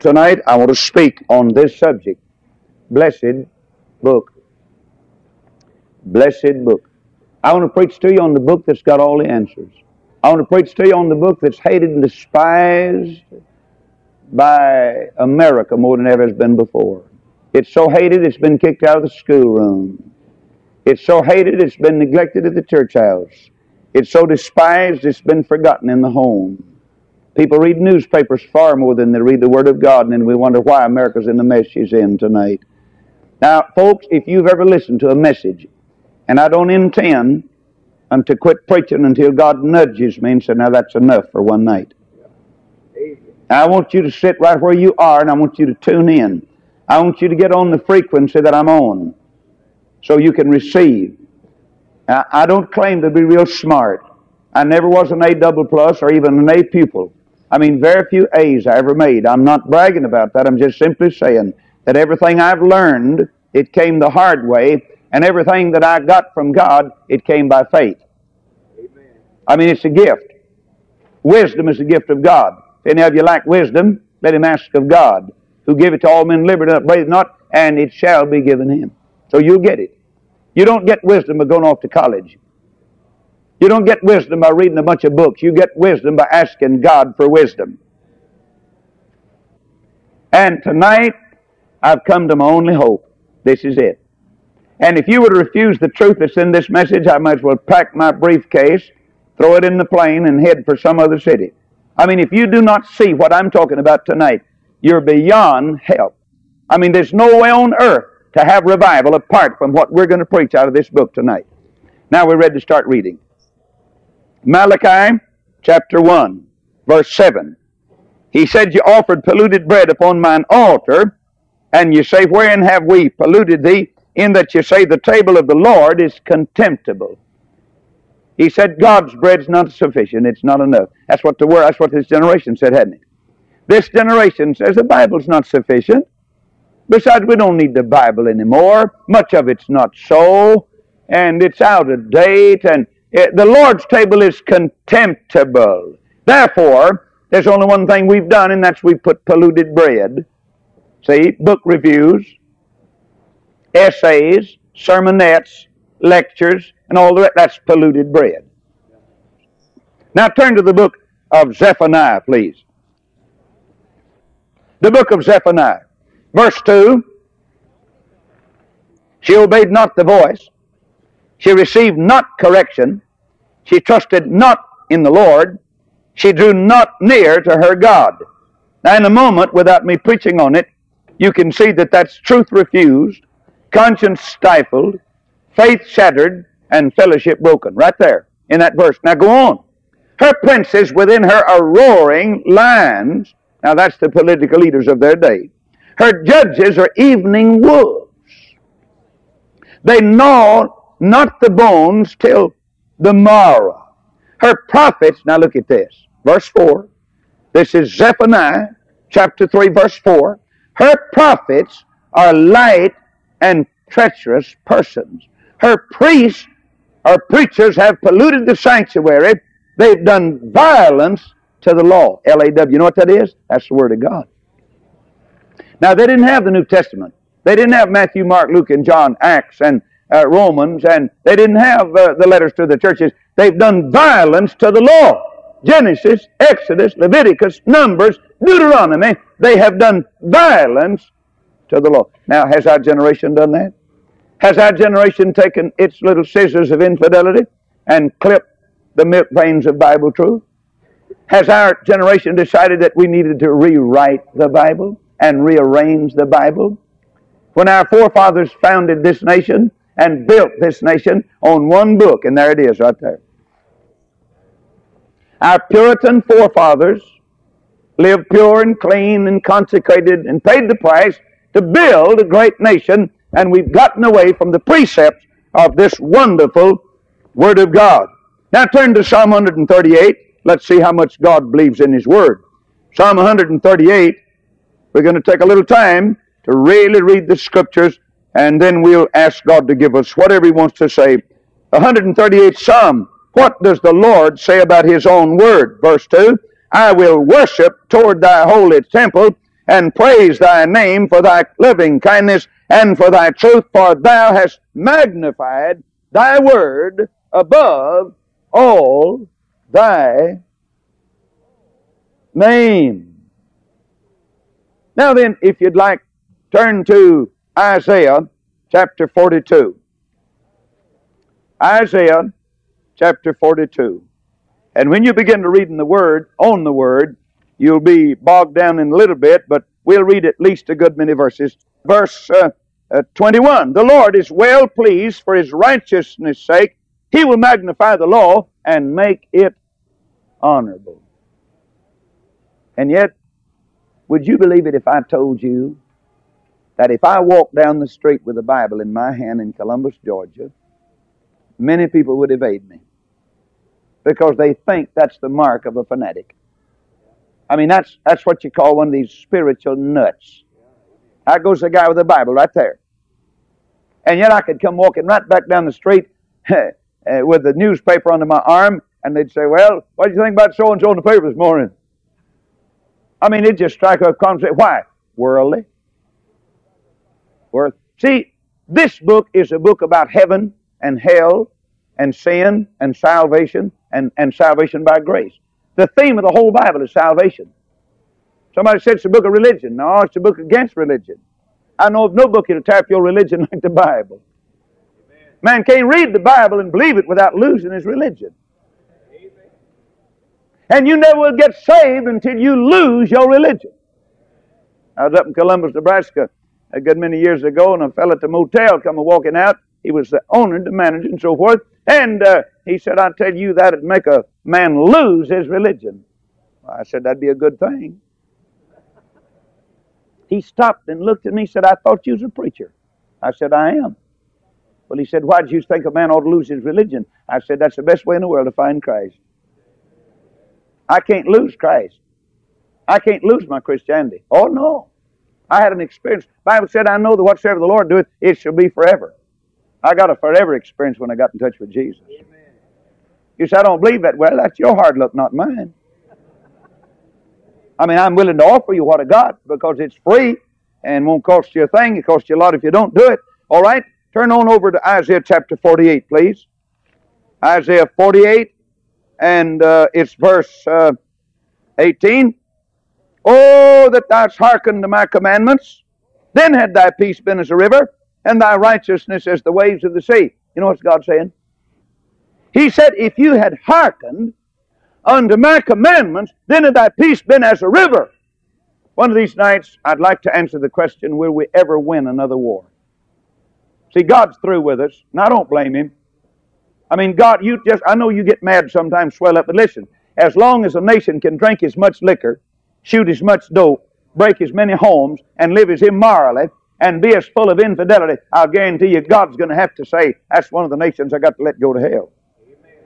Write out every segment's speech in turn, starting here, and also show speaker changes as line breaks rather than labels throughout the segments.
Tonight I want to speak on this subject. Blessed book. Blessed book. I want to preach to you on the book that's got all the answers. I want to preach to you on the book that's hated and despised by America more than ever has been before. It's so hated it's been kicked out of the schoolroom. It's so hated it's been neglected at the church house. It's so despised it's been forgotten in the home. People read newspapers far more than they read the Word of God, and then we wonder why America's in the mess she's in tonight. Now, folks, if you've ever listened to a message, and I don't intend um, to quit preaching until God nudges me and says, now that's enough for one night. I want you to sit right where you are, and I want you to tune in. I want you to get on the frequency that I'm on so you can receive. I don't claim to be real smart. I never was an A double plus or even an A pupil. I mean, very few A's I ever made. I'm not bragging about that. I'm just simply saying that everything I've learned, it came the hard way, and everything that I got from God, it came by faith. Amen. I mean, it's a gift. Wisdom is a gift of God. If any of you lack wisdom, let him ask of God, who give it to all men liberty, upbraideth not, and it shall be given him. So you'll get it. You don't get wisdom by going off to college. You don't get wisdom by reading a bunch of books. You get wisdom by asking God for wisdom. And tonight, I've come to my only hope. This is it. And if you would refuse the truth that's in this message, I might as well pack my briefcase, throw it in the plane, and head for some other city. I mean, if you do not see what I'm talking about tonight, you're beyond help. I mean, there's no way on earth to have revival apart from what we're going to preach out of this book tonight. Now we're ready to start reading. Malachi chapter 1, verse 7. He said, You offered polluted bread upon mine altar, and you say, Wherein have we polluted thee? In that you say, The table of the Lord is contemptible. He said, God's bread's not sufficient. It's not enough. That's what the word, that's what this generation said, hadn't it? This generation says the Bible's not sufficient. Besides, we don't need the Bible anymore. Much of it's not so, and it's out of date, and it, the Lord's table is contemptible. Therefore, there's only one thing we've done, and that's we put polluted bread. See, book reviews, essays, sermonettes, lectures, and all that. That's polluted bread. Now turn to the book of Zephaniah, please. The book of Zephaniah. Verse 2 She obeyed not the voice, she received not correction, she trusted not in the Lord, she drew not near to her God. Now, in a moment, without me preaching on it, you can see that that's truth refused, conscience stifled, faith shattered, and fellowship broken. Right there in that verse. Now go on. Her princes within her are roaring lions. Now that's the political leaders of their day. Her judges are evening wolves. They gnaw not the bones till the morrow. Her prophets, now look at this, verse 4. This is Zephaniah chapter 3, verse 4. Her prophets are light and treacherous persons. Her priests or preachers have polluted the sanctuary. They've done violence to the law. L-A-W. You know what that is? That's the Word of God. Now, they didn't have the New Testament. They didn't have Matthew, Mark, Luke, and John, Acts, and uh, Romans, and they didn't have uh, the letters to the churches. They've done violence to the law. Genesis, Exodus, Leviticus, Numbers, Deuteronomy, they have done violence to the law. Now, has our generation done that? Has our generation taken its little scissors of infidelity and clipped the milk veins of Bible truth? Has our generation decided that we needed to rewrite the Bible and rearrange the Bible? When our forefathers founded this nation and built this nation on one book, and there it is right there. Our Puritan forefathers lived pure and clean and consecrated and paid the price to build a great nation, and we've gotten away from the precepts of this wonderful Word of God. Now turn to Psalm 138. Let's see how much God believes in His Word. Psalm 138, we're going to take a little time to really read the Scriptures, and then we'll ask God to give us whatever He wants to say. 138 Psalm. What does the Lord say about His own Word? Verse 2 I will worship toward thy holy temple and praise thy name for thy loving kindness and for thy truth, for thou hast magnified thy word above all thy name. Now then, if you'd like, turn to Isaiah chapter 42. Isaiah chapter 42. And when you begin to read in the Word, on the Word, you'll be bogged down in a little bit, but we'll read at least a good many verses. Verse uh, uh, 21 The Lord is well pleased for his righteousness' sake. He will magnify the law and make it honorable. And yet, would you believe it if I told you that if I walked down the street with a Bible in my hand in Columbus, Georgia, many people would evade me because they think that's the mark of a fanatic. I mean, that's, that's what you call one of these spiritual nuts. There goes the guy with the Bible right there. And yet I could come walking right back down the street uh, with the newspaper under my arm, and they'd say, Well, what do you think about so and so in the paper this morning? I mean, it just strike a concept. Why? Worldly. Worth. See, this book is a book about heaven and hell and sin and salvation and, and salvation by grace. The theme of the whole Bible is salvation. Somebody said it's a book of religion. No, it's a book against religion. I know of no book that'll tap your religion like the Bible. Man can't read the Bible and believe it without losing his religion. And you never will get saved until you lose your religion. I was up in Columbus, Nebraska a good many years ago, and a fellow at the motel come walking out. He was the owner, the manager, and so forth. And uh, he said, I tell you, that'd make a man lose his religion. I said, that'd be a good thing. He stopped and looked at me and said, I thought you was a preacher. I said, I am. Well, he said, why do you think a man ought to lose his religion? I said, that's the best way in the world to find Christ. I can't lose Christ. I can't lose my Christianity. Oh, no. I had an experience. The Bible said, I know that whatsoever the Lord doeth, it shall be forever. I got a forever experience when I got in touch with Jesus. Amen. You say, I don't believe that. Well, that's your hard luck, not mine. I mean, I'm willing to offer you what I got because it's free and won't cost you a thing. It costs you a lot if you don't do it. All right? Turn on over to Isaiah chapter 48, please. Isaiah 48, and uh, it's verse uh, 18. Oh, that thou hast hearkened to my commandments, then had thy peace been as a river, and thy righteousness as the waves of the sea. You know what's God saying? He said, If you had hearkened unto my commandments, then had thy peace been as a river. One of these nights, I'd like to answer the question will we ever win another war? See, God's through with us, and I don't blame Him. I mean, God, you just, I know you get mad sometimes, swell up, but listen, as long as a nation can drink as much liquor, shoot as much dope, break as many homes, and live as immorally, and be as full of infidelity, I'll guarantee you God's going to have to say, that's one of the nations I got to let go to hell.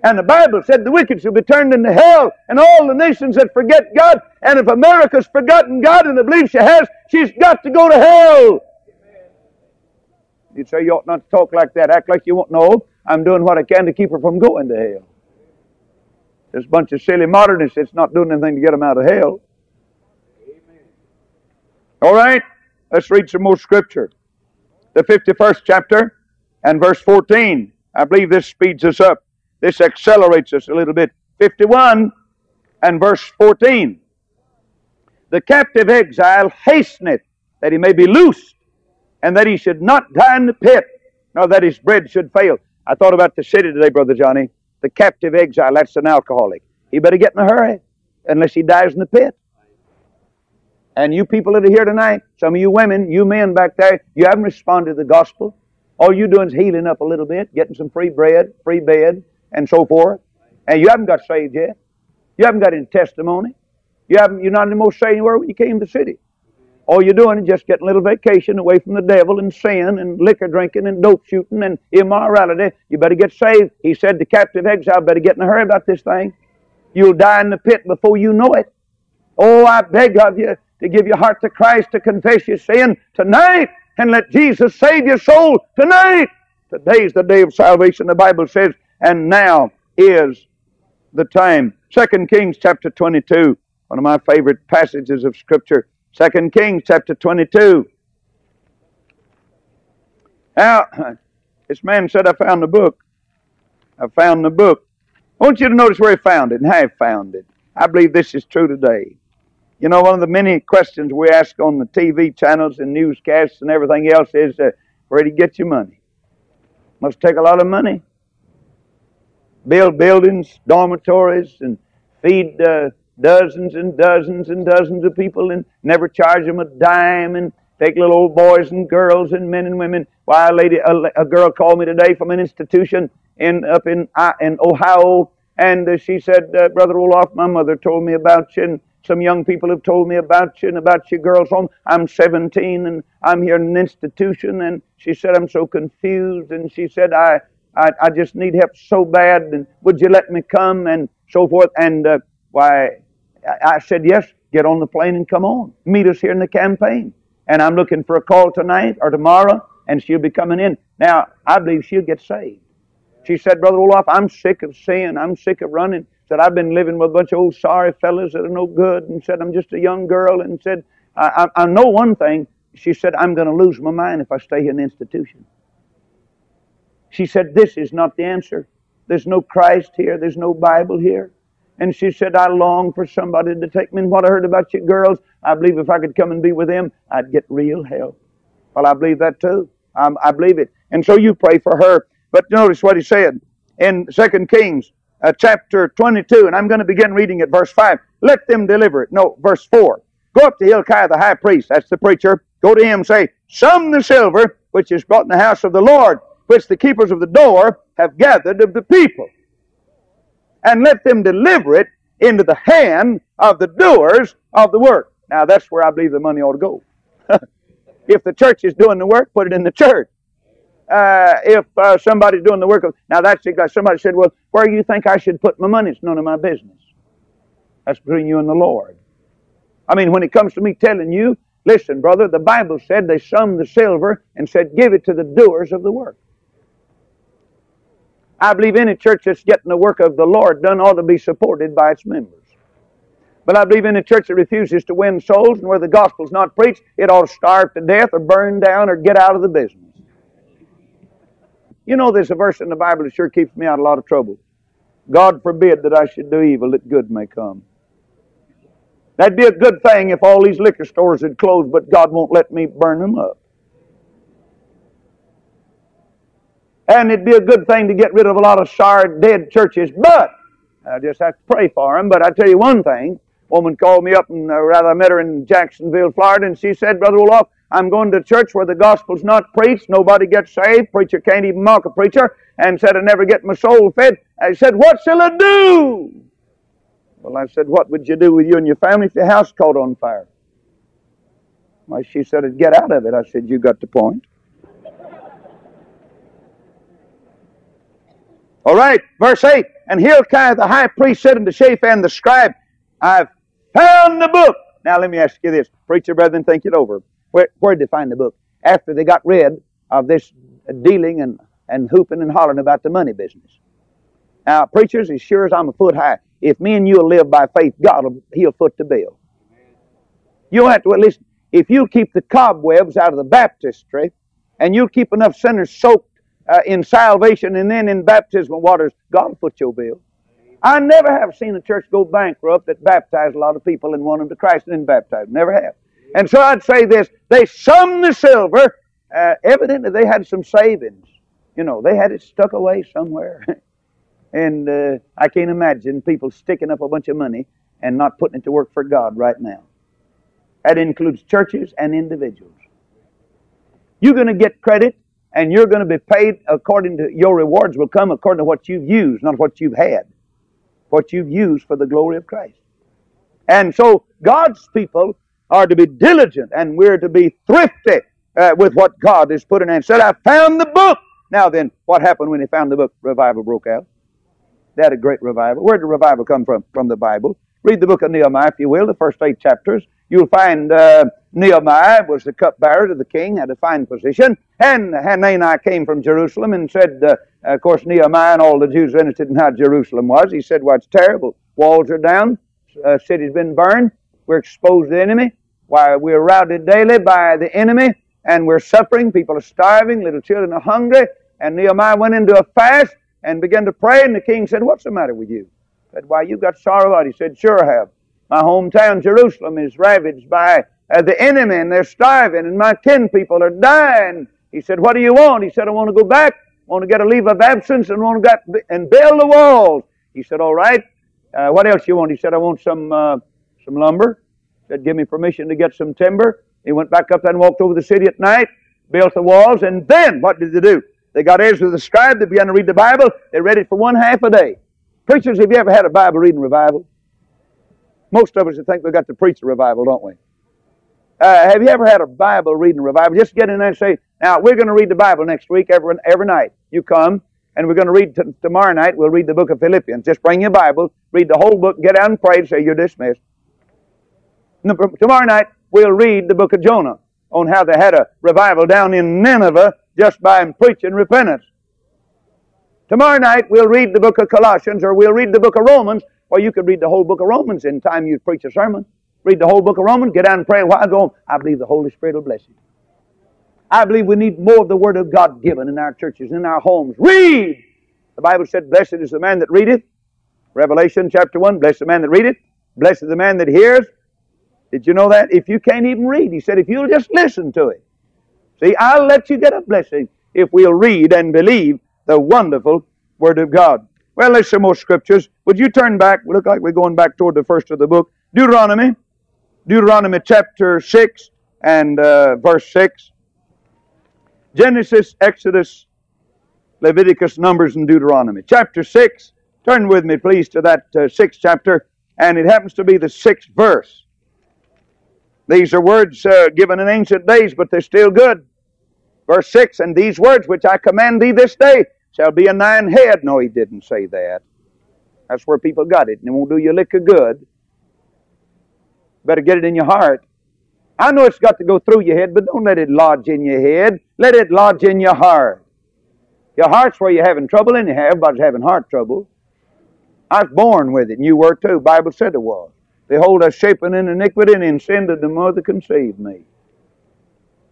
And the Bible said the wicked shall be turned into hell, and all the nations that forget God. And if America's forgotten God and the belief she has, she's got to go to hell. You'd say you ought not to talk like that, act like you won't know. I'm doing what I can to keep her from going to hell. This bunch of silly modernists that's not doing anything to get them out of hell. All right, let's read some more scripture. The 51st chapter and verse 14. I believe this speeds us up. This accelerates us a little bit. 51 and verse 14. The captive exile hasteneth that he may be loosed, and that he should not die in the pit, nor that his bread should fail. I thought about the city today, Brother Johnny. The captive exile, that's an alcoholic. He better get in a hurry, unless he dies in the pit. And you people that are here tonight, some of you women, you men back there, you haven't responded to the gospel. All you're doing is healing up a little bit, getting some free bread, free bed, and so forth. And you haven't got saved yet. You haven't got any testimony. You haven't, you're not any more saved anywhere when you came to the city. All you're doing is just getting a little vacation away from the devil and sin and liquor drinking and dope shooting and immorality. You better get saved. He said the captive exile better get in a hurry about this thing. You'll die in the pit before you know it. Oh, I beg of you to give your heart to Christ, to confess your sin tonight, and let Jesus save your soul tonight. Today's the day of salvation. The Bible says and now is the time. Second Kings chapter 22, one of my favorite passages of Scripture. Second Kings chapter 22. Now, this man said, I found the book. I found the book. I want you to notice where he found it and how he found it. I believe this is true today. You know, one of the many questions we ask on the TV channels and newscasts and everything else is, uh, where do you get your money? Must take a lot of money. Build buildings, dormitories, and feed uh, dozens and dozens and dozens of people and never charge them a dime and take little old boys and girls and men and women. Why, a lady, a, a girl called me today from an institution in up in in Ohio, and uh, she said, uh, "Brother Roloff, my mother told me about you, and some young people have told me about you and about your girls' home. I'm 17 and I'm here in an institution." And she said, "I'm so confused," and she said, "I." I, I just need help so bad, and would you let me come and so forth? And uh, why, I said, yes, get on the plane and come on. Meet us here in the campaign. And I'm looking for a call tonight or tomorrow, and she'll be coming in. Now, I believe she'll get saved. She said, Brother Roloff, I'm sick of sin. I'm sick of running. Said, I've been living with a bunch of old sorry fellas that are no good. And said, I'm just a young girl. And said, I, I, I know one thing. She said, I'm going to lose my mind if I stay in the institution. She said, This is not the answer. There's no Christ here. There's no Bible here. And she said, I long for somebody to take me. And what I heard about you girls, I believe if I could come and be with them, I'd get real help. Well, I believe that too. Um, I believe it. And so you pray for her. But notice what he said in 2 Kings uh, chapter 22, and I'm going to begin reading at verse 5. Let them deliver it. No, verse 4. Go up to Hilkiah the high priest, that's the preacher. Go to him say, Sum the silver which is brought in the house of the Lord, which the keepers of the door have gathered of the people and let them deliver it into the hand of the doers of the work. Now, that's where I believe the money ought to go. if the church is doing the work, put it in the church. Uh, if uh, somebody's doing the work of, now that's. Somebody said, "Well, where do you think I should put my money?" It's none of my business. That's between you and the Lord. I mean, when it comes to me telling you, listen, brother, the Bible said they summed the silver and said, "Give it to the doers of the work." I believe any church that's getting the work of the Lord done ought to be supported by its members. But I believe any church that refuses to win souls and where the gospel's not preached, it ought to starve to death or burn down or get out of the business. You know, there's a verse in the Bible that sure keeps me out of a lot of trouble. God forbid that I should do evil, that good may come. That'd be a good thing if all these liquor stores had closed, but God won't let me burn them up. And it'd be a good thing to get rid of a lot of sorry, dead churches, but I just have to pray for them. But I tell you one thing, a woman called me up, and uh, rather I met her in Jacksonville, Florida, and she said, Brother Roloff, I'm going to church where the gospel's not preached, nobody gets saved, preacher can't even mock a preacher, and said I never get my soul fed. I said, What shall I do? Well, I said, What would you do with you and your family if your house caught on fire? Well, she said, I'd get out of it. I said, You got the point. All right, verse 8. And Hilkiah the high priest said unto Shaphan the scribe, I've found the book. Now let me ask you this. Preacher brethren, think it over. Where, where did they find the book? After they got rid of this dealing and, and hooping and hollering about the money business. Now, preachers, as sure as I'm a foot high, if me and you will live by faith, God will, he'll foot the bill. You'll have to, well, listen, if you keep the cobwebs out of the baptistry and you keep enough sinners soaked uh, in salvation and then in baptismal waters, God will foot your bill. I never have seen a church go bankrupt that baptized a lot of people and won them to Christ and then baptized. Never have. And so I'd say this they summed the silver. Uh, evidently, they had some savings. You know, they had it stuck away somewhere. and uh, I can't imagine people sticking up a bunch of money and not putting it to work for God right now. That includes churches and individuals. You're going to get credit and you're going to be paid according to your rewards will come according to what you've used, not what you've had. What you've used for the glory of Christ. And so God's people are to be diligent and we're to be thrifty uh, with what God has put in and said, I found the book. Now then, what happened when they found the book? Revival broke out. They had a great revival. Where did the revival come from? From the Bible. Read the book of Nehemiah, if you will, the first eight chapters. You'll find uh, Nehemiah was the cupbearer to the king, had a fine position. And Hanani came from Jerusalem and said, uh, of course, Nehemiah and all the Jews were interested in how Jerusalem was. He said, well, it's terrible. Walls are down. Uh, city's been burned. We're exposed to the enemy. Why, we're routed daily by the enemy, and we're suffering. People are starving. Little children are hungry. And Nehemiah went into a fast and began to pray, and the king said, What's the matter with you? said, Why, you got sorrow out. He said, Sure I have. My hometown, Jerusalem, is ravaged by uh, the enemy, and they're starving, and my kin people are dying. He said, What do you want? He said, I want to go back, I want to get a leave of absence, and want to get and build the walls. He said, All right. Uh, what else you want? He said, I want some uh, some lumber. Said, Give me permission to get some timber. He went back up and walked over the city at night, built the walls, and then what did they do? They got Ezra the scribe. They began to read the Bible. They read it for one half a day. Preachers, have you ever had a Bible reading revival? Most of us think we've got to preach a revival, don't we? Uh, have you ever had a Bible reading revival? Just get in there and say, now we're going to read the Bible next week every, every night. You come, and we're going to read t- tomorrow night. We'll read the book of Philippians. Just bring your Bible, read the whole book, get out and pray, and say you're dismissed. Tomorrow night we'll read the book of Jonah on how they had a revival down in Nineveh just by preaching repentance. Tomorrow night we'll read the book of Colossians or we'll read the book of Romans, or you could read the whole book of Romans in time you preach a sermon. Read the whole book of Romans, get down and pray a while, go home. I believe the Holy Spirit will bless you. I believe we need more of the Word of God given in our churches, in our homes. Read! The Bible said, Blessed is the man that readeth. Revelation chapter 1, Blessed the man that readeth. Blessed is the man that hears. Did you know that? If you can't even read, he said, if you'll just listen to it. See, I'll let you get a blessing if we'll read and believe the wonderful Word of God. Well, there's some more scriptures. Would you turn back? We look like we're going back toward the first of the book. Deuteronomy. Deuteronomy chapter 6 and uh, verse 6. Genesis, Exodus, Leviticus, Numbers, and Deuteronomy. Chapter 6. Turn with me, please, to that uh, sixth chapter, and it happens to be the sixth verse. These are words uh, given in ancient days, but they're still good. Verse 6 And these words which I command thee this day shall be in thine head. No, he didn't say that. That's where people got it, and it won't do you a lick of good. Better get it in your heart. I know it's got to go through your head, but don't let it lodge in your head. Let it lodge in your heart. Your heart's where you're having trouble, anyhow. Everybody's having heart trouble. I was born with it, and you were too. Bible said it was. Behold, I shapen in iniquity, and in sin did the mother conceive me.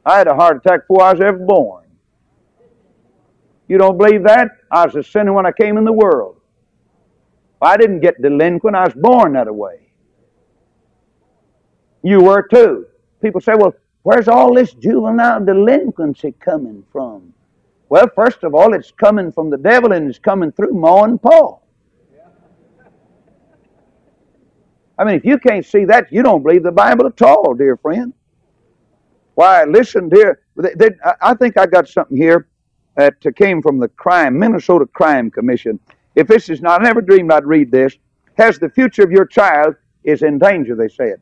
I had a heart attack before I was ever born. You don't believe that? I was a sinner when I came in the world. I didn't get delinquent. I was born that way. You were too. People say, well, where's all this juvenile delinquency coming from? Well, first of all, it's coming from the devil and it's coming through Ma and Pa. I mean, if you can't see that, you don't believe the Bible at all, dear friend. Why, listen, dear, they, they, I think I got something here that came from the crime, Minnesota Crime Commission. If this is not, I never dreamed I'd read this. Has the future of your child is in danger, they said.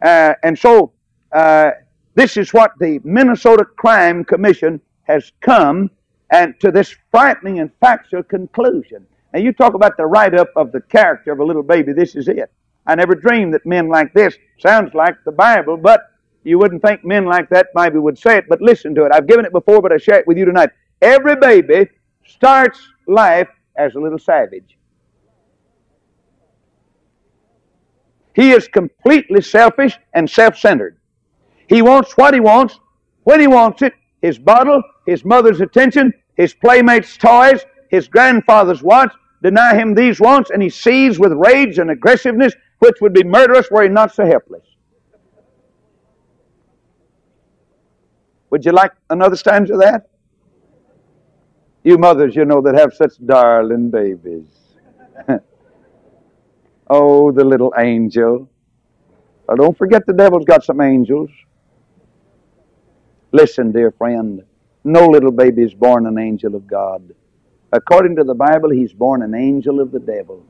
Uh, and so uh, this is what the Minnesota Crime Commission has come and to this frightening and factual conclusion. And you talk about the write-up of the character of a little baby. This is it. I never dreamed that men like this sounds like the Bible, but you wouldn't think men like that maybe would say it. But listen to it. I've given it before, but I share it with you tonight. Every baby starts life as a little savage. He is completely selfish and self centered. He wants what he wants, when he wants it his bottle, his mother's attention, his playmates' toys, his grandfather's wants. Deny him these wants, and he sees with rage and aggressiveness, which would be murderous were he not so helpless. Would you like another stanza of that? You mothers, you know, that have such darling babies. Oh, the little angel. Well, don't forget the devil's got some angels. Listen, dear friend, no little baby is born an angel of God. According to the Bible, he's born an angel of the devil.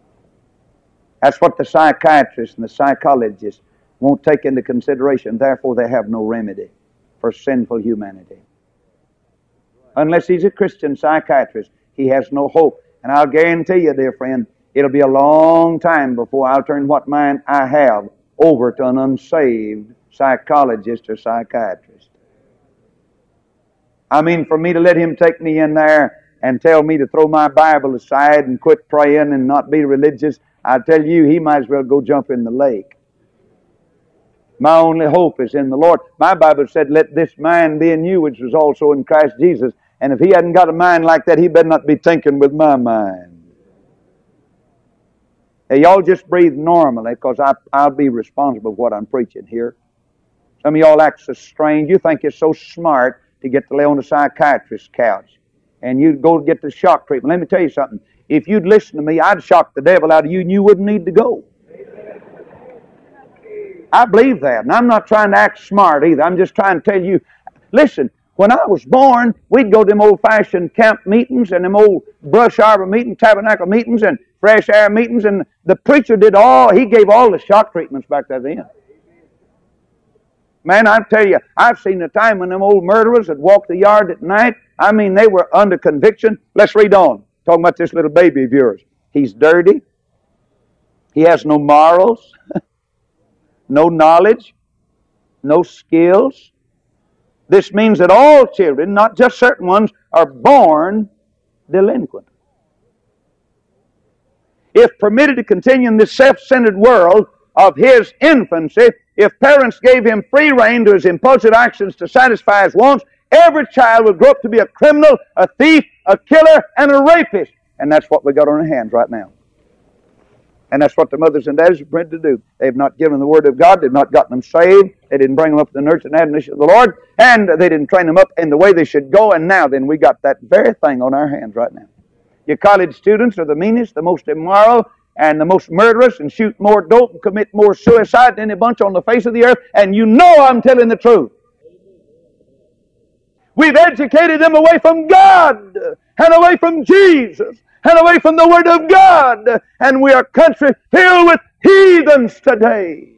That's what the psychiatrists and the psychologists won't take into consideration. Therefore, they have no remedy for sinful humanity. Unless he's a Christian psychiatrist, he has no hope. And I'll guarantee you, dear friend, It'll be a long time before I'll turn what mind I have over to an unsaved psychologist or psychiatrist. I mean, for me to let him take me in there and tell me to throw my Bible aside and quit praying and not be religious, I tell you, he might as well go jump in the lake. My only hope is in the Lord. My Bible said, Let this mind be in you, which was also in Christ Jesus. And if he hadn't got a mind like that, he better not be thinking with my mind. Hey, y'all just breathe normally because I'll be responsible for what I'm preaching here. Some of y'all act so strange. You think you're so smart to get to lay on the psychiatrist's couch and you go get the shock treatment. Let me tell you something. If you'd listen to me, I'd shock the devil out of you and you wouldn't need to go. I believe that. And I'm not trying to act smart either. I'm just trying to tell you listen, when I was born, we'd go to them old fashioned camp meetings and them old brush arbor meetings, tabernacle meetings, and fresh air meetings, and the preacher did all, he gave all the shock treatments back then. Man, I tell you, I've seen the time when them old murderers had walked the yard at night. I mean, they were under conviction. Let's read on. Talking about this little baby of yours. He's dirty. He has no morals, no knowledge, no skills. This means that all children, not just certain ones, are born delinquent. If permitted to continue in this self centered world of his infancy, if parents gave him free rein to his impulsive actions to satisfy his wants, every child will grow up to be a criminal, a thief, a killer, and a rapist. And that's what we got on our hands right now. And that's what the mothers and dads are bred to do. They've not given the Word of God. They've not gotten them saved. They didn't bring them up to the nurture and admonition of the Lord. And they didn't train them up in the way they should go. And now then we got that very thing on our hands right now. Your college students are the meanest, the most immoral, and the most murderous, and shoot more dope and commit more suicide than any bunch on the face of the earth. And you know I'm telling the truth. We've educated them away from God and away from Jesus and away from the Word of God. And we are country filled with heathens today.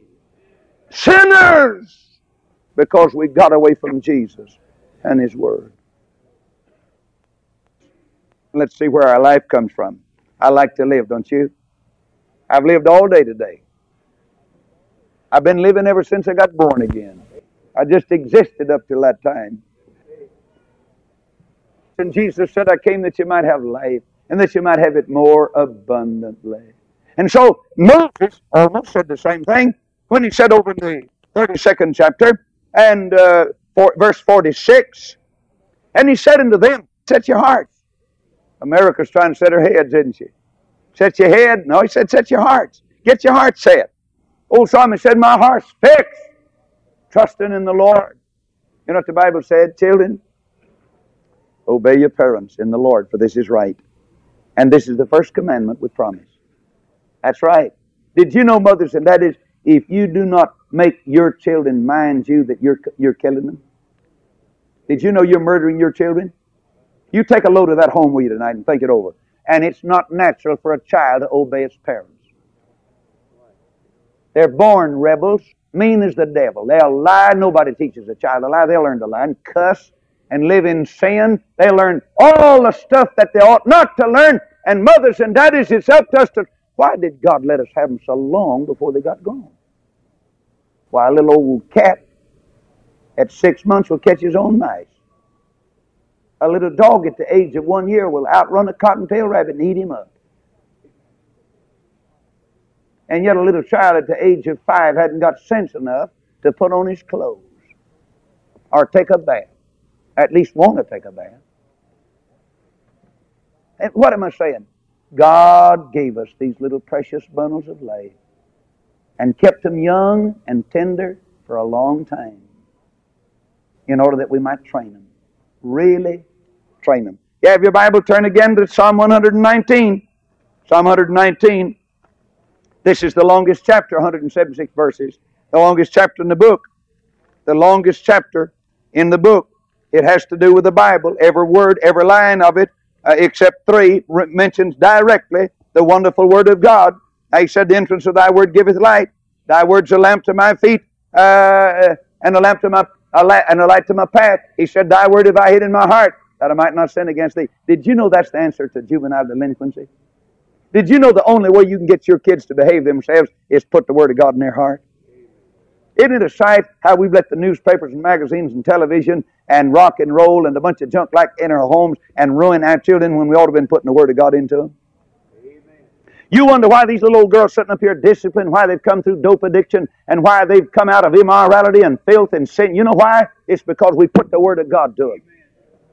Sinners. Because we got away from Jesus and His Word. Let's see where our life comes from. I like to live, don't you? I've lived all day today. I've been living ever since I got born again. I just existed up till that time. And Jesus said, I came that you might have life and that you might have it more abundantly. And so Moses almost said the same thing when he said over in the 32nd chapter and uh, for, verse 46, and he said unto them, Set your hearts. America's trying to set her heads, isn't she? Set your head. No, he said, Set your hearts. Get your heart set. Old Solomon said, My heart's fixed, trusting in the Lord. You know what the Bible said, children? Obey your parents in the Lord, for this is right. And this is the first commandment with promise. That's right. Did you know, mothers and that is, if you do not make your children mind you that you're, you're killing them? Did you know you're murdering your children? You take a load of that home with you tonight and think it over. And it's not natural for a child to obey its parents. They're born rebels, mean as the devil. They'll lie. Nobody teaches a child to lie. They'll learn to lie and cuss and live in sin. They learn all the stuff that they ought not to learn. And mothers and daddies, it's up to us to. Why did God let us have them so long before they got gone? Why, a little old cat at six months will catch his own mice. A little dog at the age of one year will outrun a cottontail rabbit and eat him up. And yet a little child at the age of five hadn't got sense enough to put on his clothes or take a bath at least want to take a bath. And what am I saying? God gave us these little precious bundles of life and kept them young and tender for a long time in order that we might train them. Really train them. You have your Bible, turn again to Psalm 119. Psalm 119. This is the longest chapter, 176 verses. The longest chapter in the book. The longest chapter in the book. It has to do with the Bible. Every word, every line of it, uh, except three, mentions directly the wonderful Word of God. He said, The entrance of thy word giveth light. Thy word's a lamp to my feet uh, and a lamp to my a light, and a light to my path. He said, Thy word have I hid in my heart, that I might not sin against thee. Did you know that's the answer to juvenile delinquency? Did you know the only way you can get your kids to behave themselves is put the Word of God in their heart? Isn't it a sight how we've let the newspapers and magazines and television and rock and roll and a bunch of junk like in our homes and ruin our children when we ought to have been putting the Word of God into them? You wonder why these little old girls sitting up here disciplined, why they've come through dope addiction, and why they've come out of immorality and filth and sin. You know why? It's because we put the Word of God to them.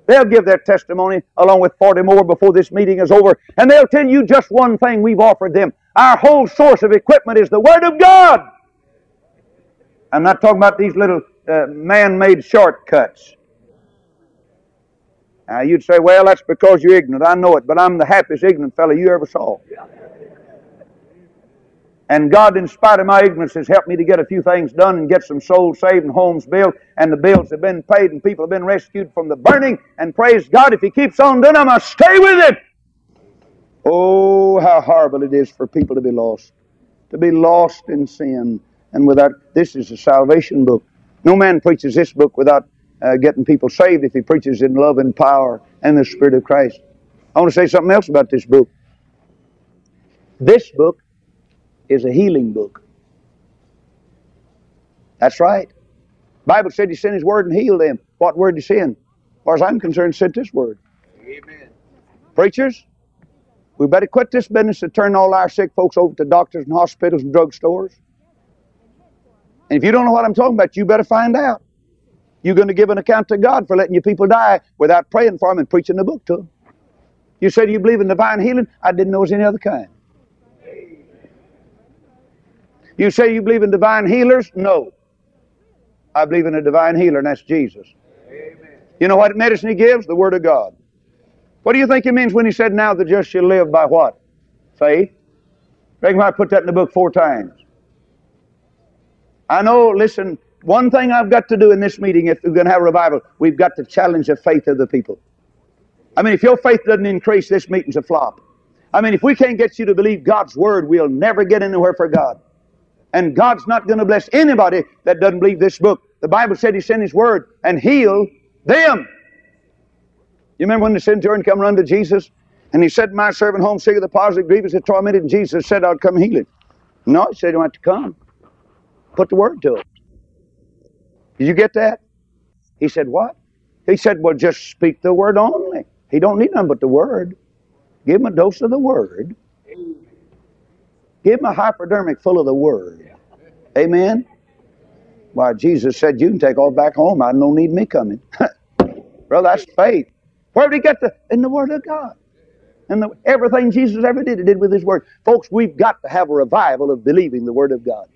They'll give their testimony along with 40 more before this meeting is over, and they'll tell you just one thing we've offered them. Our whole source of equipment is the Word of God. I'm not talking about these little uh, man made shortcuts. Now, you'd say, well, that's because you're ignorant. I know it, but I'm the happiest ignorant fellow you ever saw. And God, in spite of my ignorance, has helped me to get a few things done and get some souls saved and homes built, and the bills have been paid and people have been rescued from the burning. And praise God, if He keeps on doing, I'm going to stay with Him. Oh, how horrible it is for people to be lost, to be lost in sin. And without, this is a salvation book. No man preaches this book without uh, getting people saved if he preaches in love and power and the Spirit of Christ. I want to say something else about this book. This book is a healing book. That's right. Bible said he sent his word and healed them. What word did he send? As far as I'm concerned, sent this word. Amen. Preachers, we better quit this business of turning all our sick folks over to doctors and hospitals and drugstores. And if you don't know what I'm talking about, you better find out. You're going to give an account to God for letting your people die without praying for them and preaching the book to them. You said you believe in divine healing. I didn't know it was any other kind. You say you believe in divine healers? No. I believe in a divine healer, and that's Jesus. Amen. You know what medicine he gives? The Word of God. What do you think he means when he said, Now the just shall live by what? Faith? Reckon I put that in the book four times. I know, listen, one thing I've got to do in this meeting, if we're going to have revival, we've got to challenge the faith of the people. I mean, if your faith doesn't increase, this meeting's a flop. I mean, if we can't get you to believe God's Word, we'll never get anywhere for God. And God's not going to bless anybody that doesn't believe this book. The Bible said He sent His Word and healed them. You remember when the centurion come run to Jesus and he said, My servant homesick of the palsy, grievous and tormented, and Jesus said, I'll come heal him. No, he said, You don't have to come. Put the word to it. Did you get that? He said, What? He said, Well, just speak the word only. He don't need nothing but the word. Give him a dose of the word. Give him a hypodermic full of the word. Amen. Why, Jesus said, You can take all back home. I don't need me coming. Brother, that's faith. Where did he get the? In the Word of God. And the, everything Jesus ever did, he did with His Word. Folks, we've got to have a revival of believing the Word of God.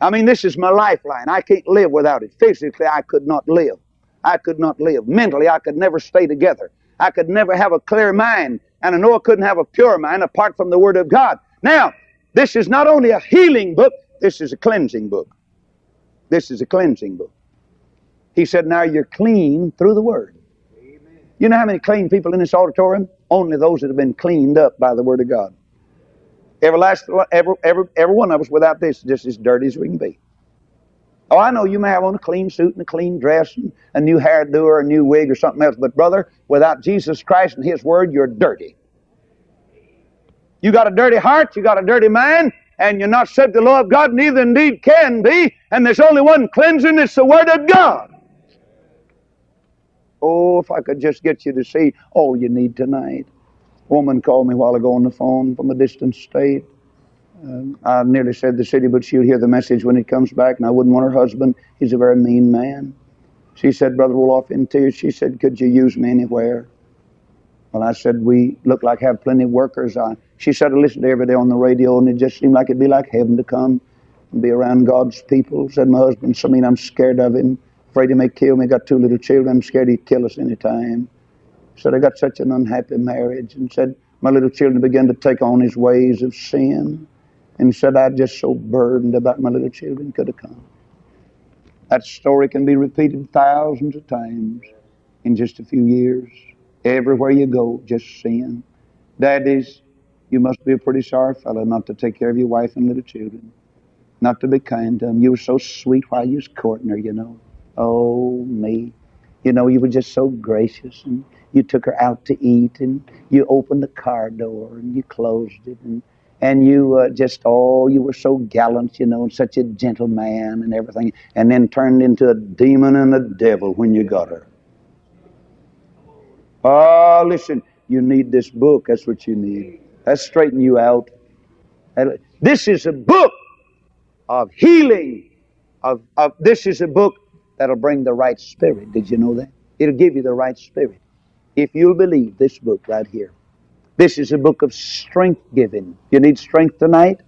I mean, this is my lifeline. I can't live without it. Physically, I could not live. I could not live. Mentally, I could never stay together. I could never have a clear mind. And I know I couldn't have a pure mind apart from the Word of God. Now, this is not only a healing book, this is a cleansing book. This is a cleansing book. He said, Now you're clean through the Word. Amen. You know how many clean people in this auditorium? Only those that have been cleaned up by the Word of God. Every last, every, every, every one of us without this just as dirty as we can be. Oh, I know you may have on a clean suit and a clean dress and a new hairdo or a new wig or something else, but brother, without Jesus Christ and His Word, you're dirty. You got a dirty heart, you got a dirty mind, and you're not subject to the law of God, neither indeed can be, and there's only one cleansing, it's the Word of God. Oh, if I could just get you to see all you need tonight woman called me a while ago on the phone from a distant state. Uh, I nearly said the city, but she'll hear the message when it comes back, and I wouldn't want her husband. He's a very mean man. She said, Brother Roloff, in tears, she said, Could you use me anywhere? Well, I said, We look like have plenty of workers. I, she said, I listened to every day on the radio, and it just seemed like it'd be like heaven to come and be around God's people. Said my husband, so I mean, I'm scared of him, afraid he may kill me. Got two little children, I'm scared he'd kill us any time. Said, I got such an unhappy marriage. And said, my little children began to take on his ways of sin. And said, I just so burdened about my little children could have come. That story can be repeated thousands of times in just a few years. Everywhere you go, just sin. Daddies, you must be a pretty sorry fellow not to take care of your wife and little children. Not to be kind to them. You were so sweet while you was courting her, you know. Oh, me. You know, you were just so gracious and you took her out to eat and you opened the car door and you closed it and and you uh, just oh you were so gallant you know and such a gentleman and everything and then turned into a demon and a devil when you got her oh listen you need this book that's what you need that's straighten you out This is a book of healing. Of, of this is a book that'll bring the right spirit. Did you know that? It'll give you the right spirit. If you'll believe this book right here. This is a book of strength giving. You need strength tonight?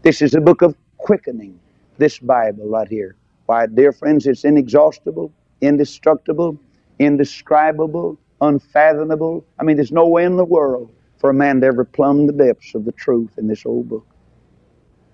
This is a book of quickening. This Bible right here. Why, dear friends, it's inexhaustible, indestructible, indescribable, unfathomable. I mean, there's no way in the world for a man to ever plumb the depths of the truth in this old book.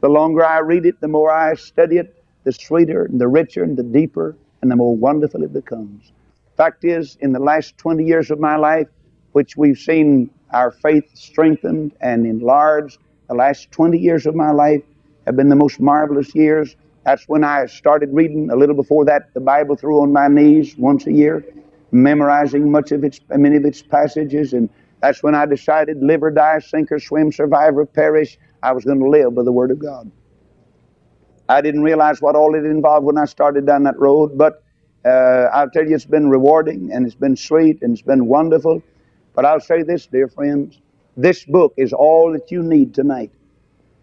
The longer I read it, the more I study it, the sweeter and the richer and the deeper and the more wonderful it becomes. Fact is, in the last 20 years of my life, which we've seen our faith strengthened and enlarged, the last 20 years of my life have been the most marvelous years. That's when I started reading a little before that the Bible through on my knees once a year, memorizing much of its many of its passages, and that's when I decided live or die, sink or swim, survive or perish. I was going to live by the Word of God. I didn't realize what all it involved when I started down that road, but uh, I'll tell you, it's been rewarding and it's been sweet and it's been wonderful. But I'll say this, dear friends, this book is all that you need tonight.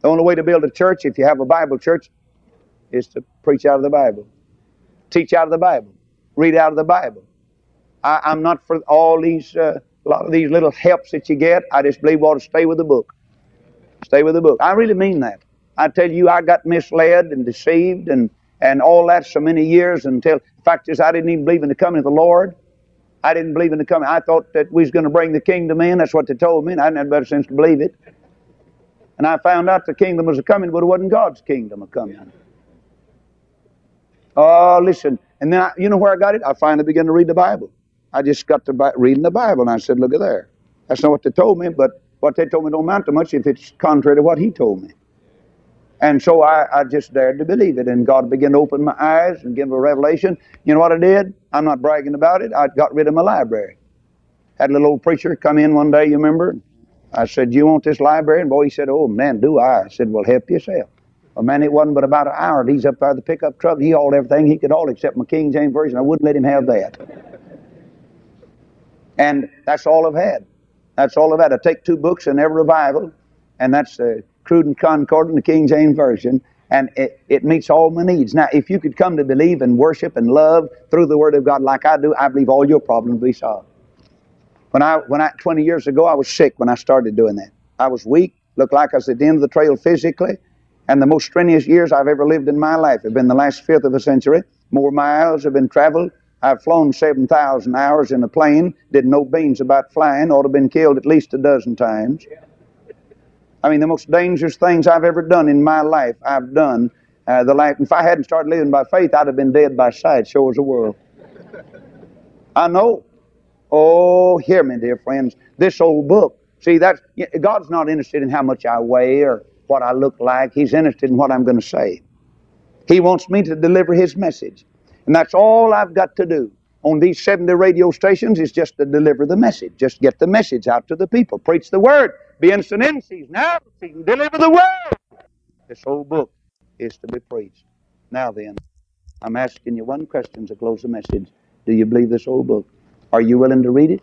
The only way to build a church, if you have a Bible church, is to preach out of the Bible, teach out of the Bible, read out of the Bible. I, am not for all these, uh, a lot of these little helps that you get. I just believe we ought to stay with the book. Stay with the book. I really mean that. I tell you, I got misled and deceived and, and all that so many years until, the fact is, I didn't even believe in the coming of the Lord. I didn't believe in the coming. I thought that we was going to bring the kingdom in. That's what they told me, and I didn't have better sense to believe it. And I found out the kingdom was a coming, but it wasn't God's kingdom a coming. Oh, listen. And then, I, you know where I got it? I finally began to read the Bible. I just got to reading the Bible, and I said, look at there. That's not what they told me, but what they told me don't to much if it's contrary to what he told me. And so I, I just dared to believe it, and God began to open my eyes and give a revelation. You know what I did? I'm not bragging about it. I got rid of my library. Had a little old preacher come in one day, you remember? I said, you want this library? And boy, he said, Oh, man, do I? I said, Well, help yourself. Well, man, it wasn't but about an hour. He's up there the pickup truck. He hauled everything he could haul except my King James Version. I wouldn't let him have that. And that's all I've had. That's all I've had. I take two books in every revival, and that's the Cruden Concord and the King James Version, and it, it meets all my needs. Now, if you could come to believe and worship and love through the Word of God like I do, I believe all your problems will be solved. When I, when I, 20 years ago, I was sick when I started doing that. I was weak, looked like I was at the end of the trail physically, and the most strenuous years I've ever lived in my life have been the last fifth of a century. More miles have been traveled. I've flown 7,000 hours in a plane, didn't know beans about flying, ought to have been killed at least a dozen times. I mean, the most dangerous things I've ever done in my life, I've done. Uh, the life, if I hadn't started living by faith, I'd have been dead by sight, sure as the world. I know. Oh, hear me, dear friends. This old book. See, that's God's not interested in how much I weigh or what I look like. He's interested in what I'm going to say. He wants me to deliver His message. And that's all I've got to do on these 70 radio stations is just to deliver the message. Just get the message out to the people. Preach the word. Be instant in season, out of. Deliver the word. This whole book is to be preached. Now then, I'm asking you one question to close the message. Do you believe this whole book? Are you willing to read it?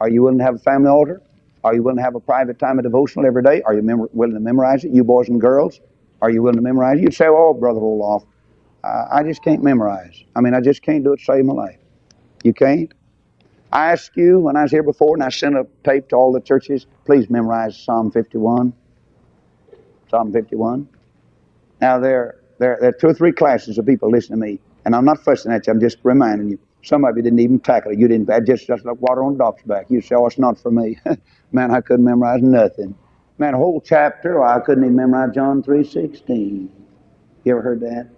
Are you willing to have a family altar? Are you willing to have a private time of devotional every day? Are you willing to memorize it? You boys and girls, are you willing to memorize it? You'd say, oh, Brother Roloff, uh, I just can't memorize. I mean, I just can't do it to save my life. You can't? I asked you when I was here before, and I sent a tape to all the churches, please memorize Psalm 51. Psalm 51. Now, there, there, there are two or three classes of people listening to me, and I'm not fussing at you, I'm just reminding you. Some of you didn't even tackle it. You didn't, just, just like water on a doc's back. You say, oh, it's not for me. Man, I couldn't memorize nothing. Man, a whole chapter, well, I couldn't even memorize John 3.16. You ever heard that?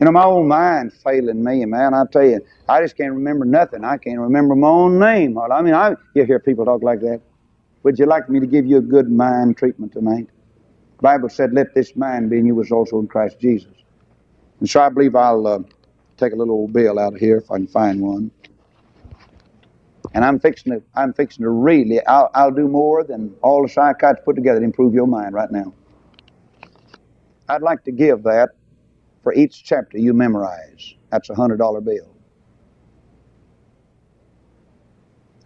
You know, my old mind's failing me, man. I tell you, I just can't remember nothing. I can't remember my own name. I mean, I, you hear people talk like that. Would you like me to give you a good mind treatment tonight? The Bible said, let this mind be in you was also in Christ Jesus. And so I believe I'll uh, take a little old bill out of here if I can find one. And I'm fixing to, I'm fixing to really, I'll, I'll do more than all the psychiatrists put together to improve your mind right now. I'd like to give that for each chapter you memorize. That's a $100 bill.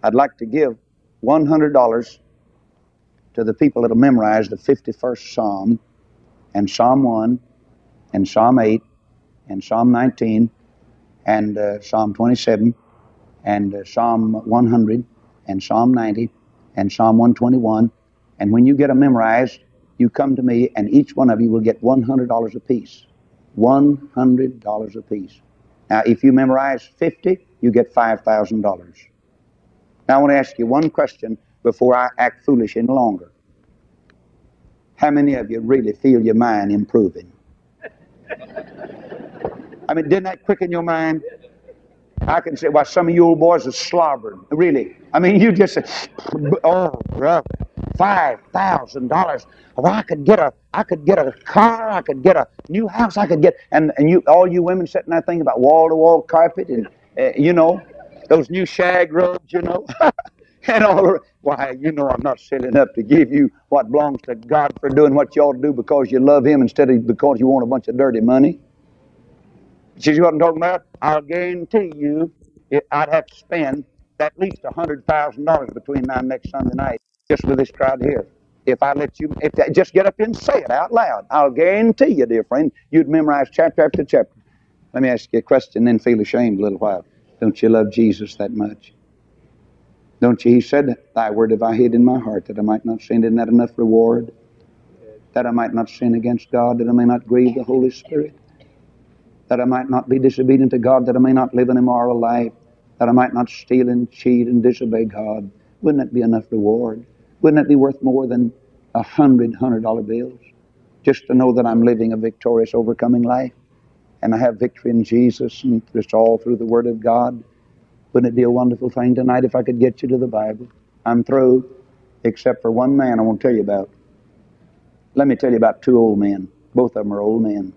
I'd like to give $100 to the people that'll memorize the 51st Psalm and Psalm 1 and Psalm 8 and Psalm 19 and uh, Psalm 27 and uh, Psalm 100 and Psalm 90 and Psalm 121. And when you get them memorized, you come to me, and each one of you will get $100 apiece. $100 apiece. Now, if you memorize 50, you get $5,000. Now, I want to ask you one question before I act foolish any longer. How many of you really feel your mind improving? I mean, didn't that quicken your mind? I can say, well, some of you old boys are slobbering. Really. I mean, you just oh, brother, five thousand dollars. Well, I could get a, I could get a car. I could get a new house. I could get, and and you, all you women sitting there thinking about wall to wall carpet and, uh, you know, those new shag robes, you know. and all the, why you know I'm not silly enough to give you what belongs to God for doing what you ought to do because you love Him instead of because you want a bunch of dirty money. See what I'm talking about? I'll guarantee you, I'd have to spend at least a hundred thousand dollars between now and next Sunday night just with this crowd here. If I let you, if that, just get up and say it out loud, I'll guarantee you, dear friend, you'd memorize chapter after chapter. Let me ask you a question, then feel ashamed a little while. Don't you love Jesus that much? Don't you? He said, Thy word have I hid in my heart that I might not sin. Isn't that enough reward? That I might not sin against God, that I may not grieve the Holy Spirit, that I might not be disobedient to God, that I may not live an immoral life, that I might not steal and cheat and disobey God. Wouldn't that be enough reward? Wouldn't it be worth more than a hundred hundred dollar bills? Just to know that I'm living a victorious, overcoming life and I have victory in Jesus and it's all through the Word of God. Wouldn't it be a wonderful thing tonight if I could get you to the Bible? I'm through, except for one man I want to tell you about. Let me tell you about two old men. Both of them are old men.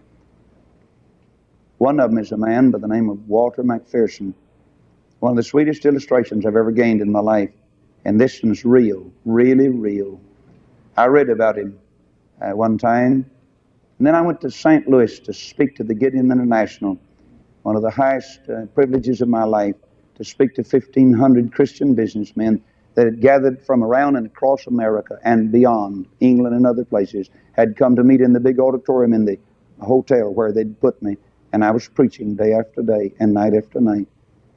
One of them is a man by the name of Walter McPherson. One of the sweetest illustrations I've ever gained in my life. And this one's real, really real. I read about him uh, one time. And then I went to St. Louis to speak to the Gideon International, one of the highest uh, privileges of my life, to speak to 1,500 Christian businessmen that had gathered from around and across America and beyond, England and other places, had come to meet in the big auditorium in the hotel where they'd put me. And I was preaching day after day and night after night.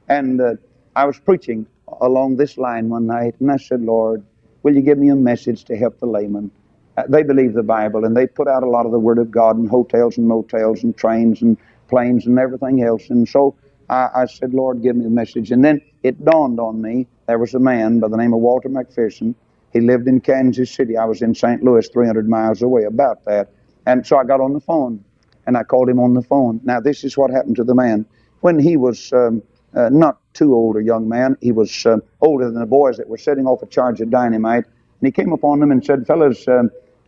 And uh, I was preaching along this line one night, and I said, Lord, will you give me a message to help the layman? Uh, they believe the Bible, and they put out a lot of the Word of God in hotels and motels and trains and planes and everything else. And so I, I said, Lord, give me a message. And then it dawned on me there was a man by the name of Walter McPherson. He lived in Kansas City. I was in St. Louis, 300 miles away, about that. And so I got on the phone, and I called him on the phone. Now, this is what happened to the man. When he was um, uh, not too old a young man. He was uh, older than the boys that were setting off a charge of dynamite. And he came upon them and said, Fellas, uh,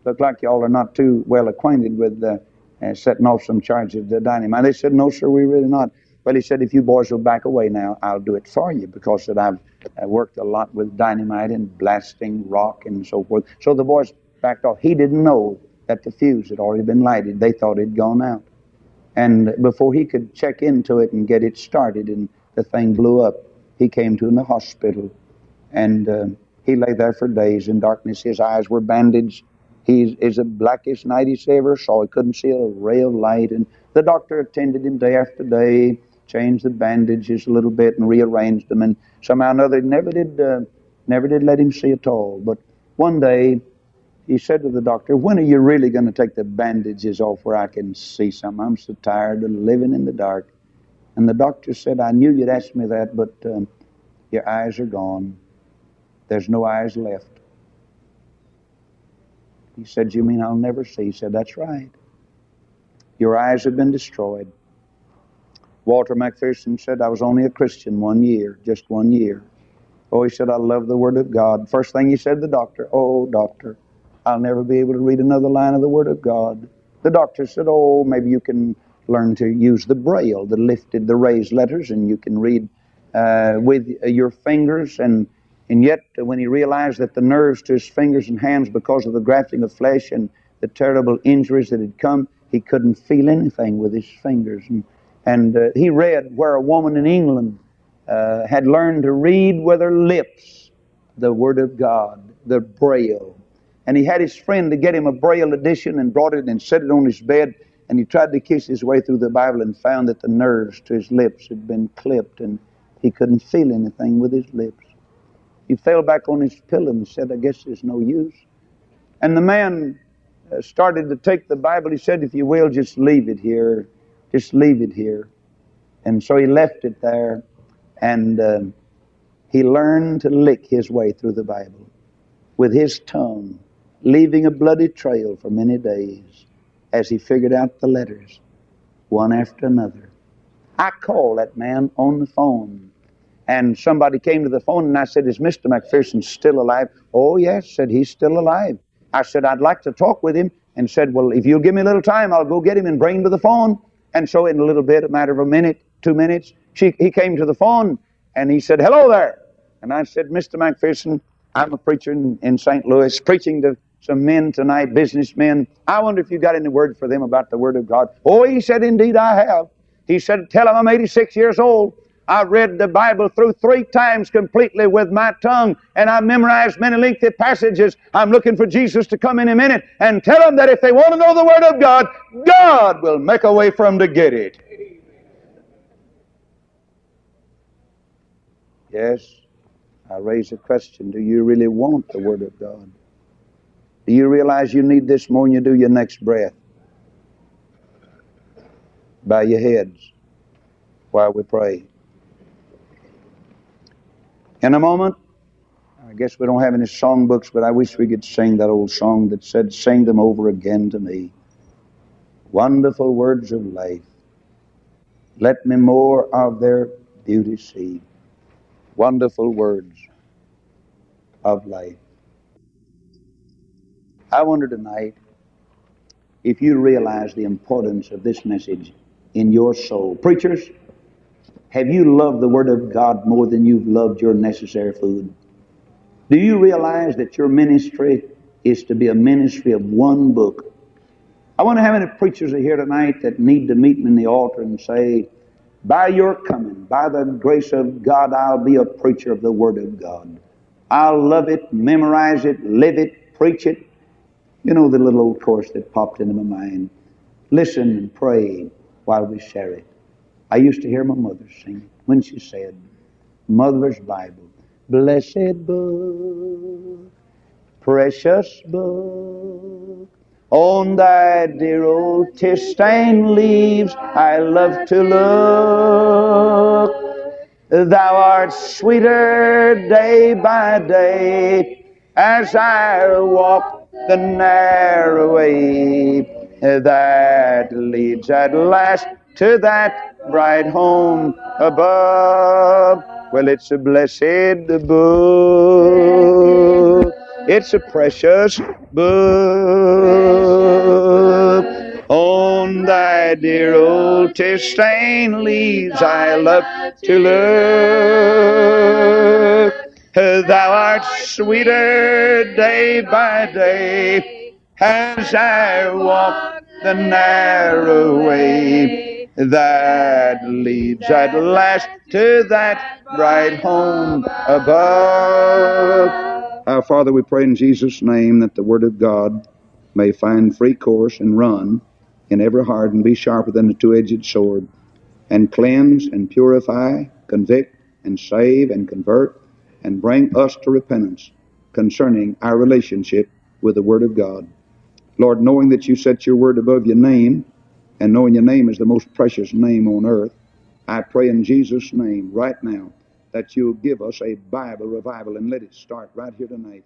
look like y'all are not too well acquainted with uh, uh, setting off some charges of dynamite. They said, No, sir, we really not. Well, he said, If you boys will back away now, I'll do it for you because that I've uh, worked a lot with dynamite and blasting rock and so forth. So the boys backed off. He didn't know that the fuse had already been lighted. They thought it had gone out. And before he could check into it and get it started and the thing blew up. He came to in the hospital, and uh, he lay there for days in darkness. His eyes were bandaged. He is the blackest night he ever saw. He couldn't see a ray of light, and the doctor attended him day after day, changed the bandages a little bit, and rearranged them, and somehow or another never did uh, never did let him see at all. But one day he said to the doctor, When are you really going to take the bandages off where I can see something? I'm so tired of living in the dark. And the doctor said, I knew you'd ask me that, but um, your eyes are gone. There's no eyes left. He said, You mean I'll never see? He said, That's right. Your eyes have been destroyed. Walter McPherson said, I was only a Christian one year, just one year. Oh, he said, I love the Word of God. First thing he said to the doctor, Oh, doctor, I'll never be able to read another line of the Word of God. The doctor said, Oh, maybe you can learn to use the braille, the lifted, the raised letters, and you can read uh, with your fingers. And, and yet, when he realized that the nerves to his fingers and hands, because of the grafting of flesh and the terrible injuries that had come, he couldn't feel anything with his fingers. And, and uh, he read where a woman in England uh, had learned to read with her lips the Word of God, the braille. And he had his friend to get him a Braille edition and brought it and set it on his bed. And he tried to kiss his way through the Bible and found that the nerves to his lips had been clipped and he couldn't feel anything with his lips. He fell back on his pillow and said, I guess there's no use. And the man uh, started to take the Bible. He said, If you will, just leave it here. Just leave it here. And so he left it there and uh, he learned to lick his way through the Bible with his tongue, leaving a bloody trail for many days as he figured out the letters one after another. I called that man on the phone and somebody came to the phone and I said, Is Mr. McPherson still alive? Oh, yes, said he's still alive. I said, I'd like to talk with him and said, Well, if you'll give me a little time, I'll go get him and bring him to the phone. And so in a little bit, a matter of a minute, two minutes, she, he came to the phone and he said, Hello there. And I said, Mr. McPherson, I'm a preacher in, in St. Louis, preaching to some men tonight, businessmen. I wonder if you got any word for them about the Word of God. Oh, he said, Indeed, I have. He said, Tell them I'm 86 years old. I read the Bible through three times completely with my tongue, and I memorized many lengthy passages. I'm looking for Jesus to come in a minute and tell them that if they want to know the Word of God, God will make a way for them to get it. Yes, I raise a question. Do you really want the Word of God? Do you realize you need this more than you do your next breath? Bow your heads while we pray. In a moment, I guess we don't have any songbooks, but I wish we could sing that old song that said, Sing them over again to me. Wonderful words of life. Let me more of their beauty see. Wonderful words of life. I wonder tonight if you realize the importance of this message in your soul. Preachers, have you loved the Word of God more than you've loved your necessary food? Do you realize that your ministry is to be a ministry of one book? I wonder how many preachers are here tonight that need to meet me in the altar and say, By your coming, by the grace of God, I'll be a preacher of the Word of God. I'll love it, memorize it, live it, preach it. You know the little old chorus that popped into my mind. Listen and pray while we share it. I used to hear my mother sing it when she said, Mother's Bible, blessed book, precious book, on thy dear old tear-stained leaves I love to look. Thou art sweeter day by day as I walk the narrow way that leads at last to that bright home above. Well, it's a blessed book. It's a precious book. On thy dear old tear-stained leaves I love to look. Thou art sweeter day by day as I walk the narrow way that leads at last to that bright home above. Our Father, we pray in Jesus' name that the Word of God may find free course and run in every heart and be sharper than a two-edged sword and cleanse and purify, convict and save and convert and bring us to repentance concerning our relationship with the Word of God. Lord, knowing that you set your Word above your name and knowing your name is the most precious name on earth, I pray in Jesus' name right now that you'll give us a Bible revival and let it start right here tonight.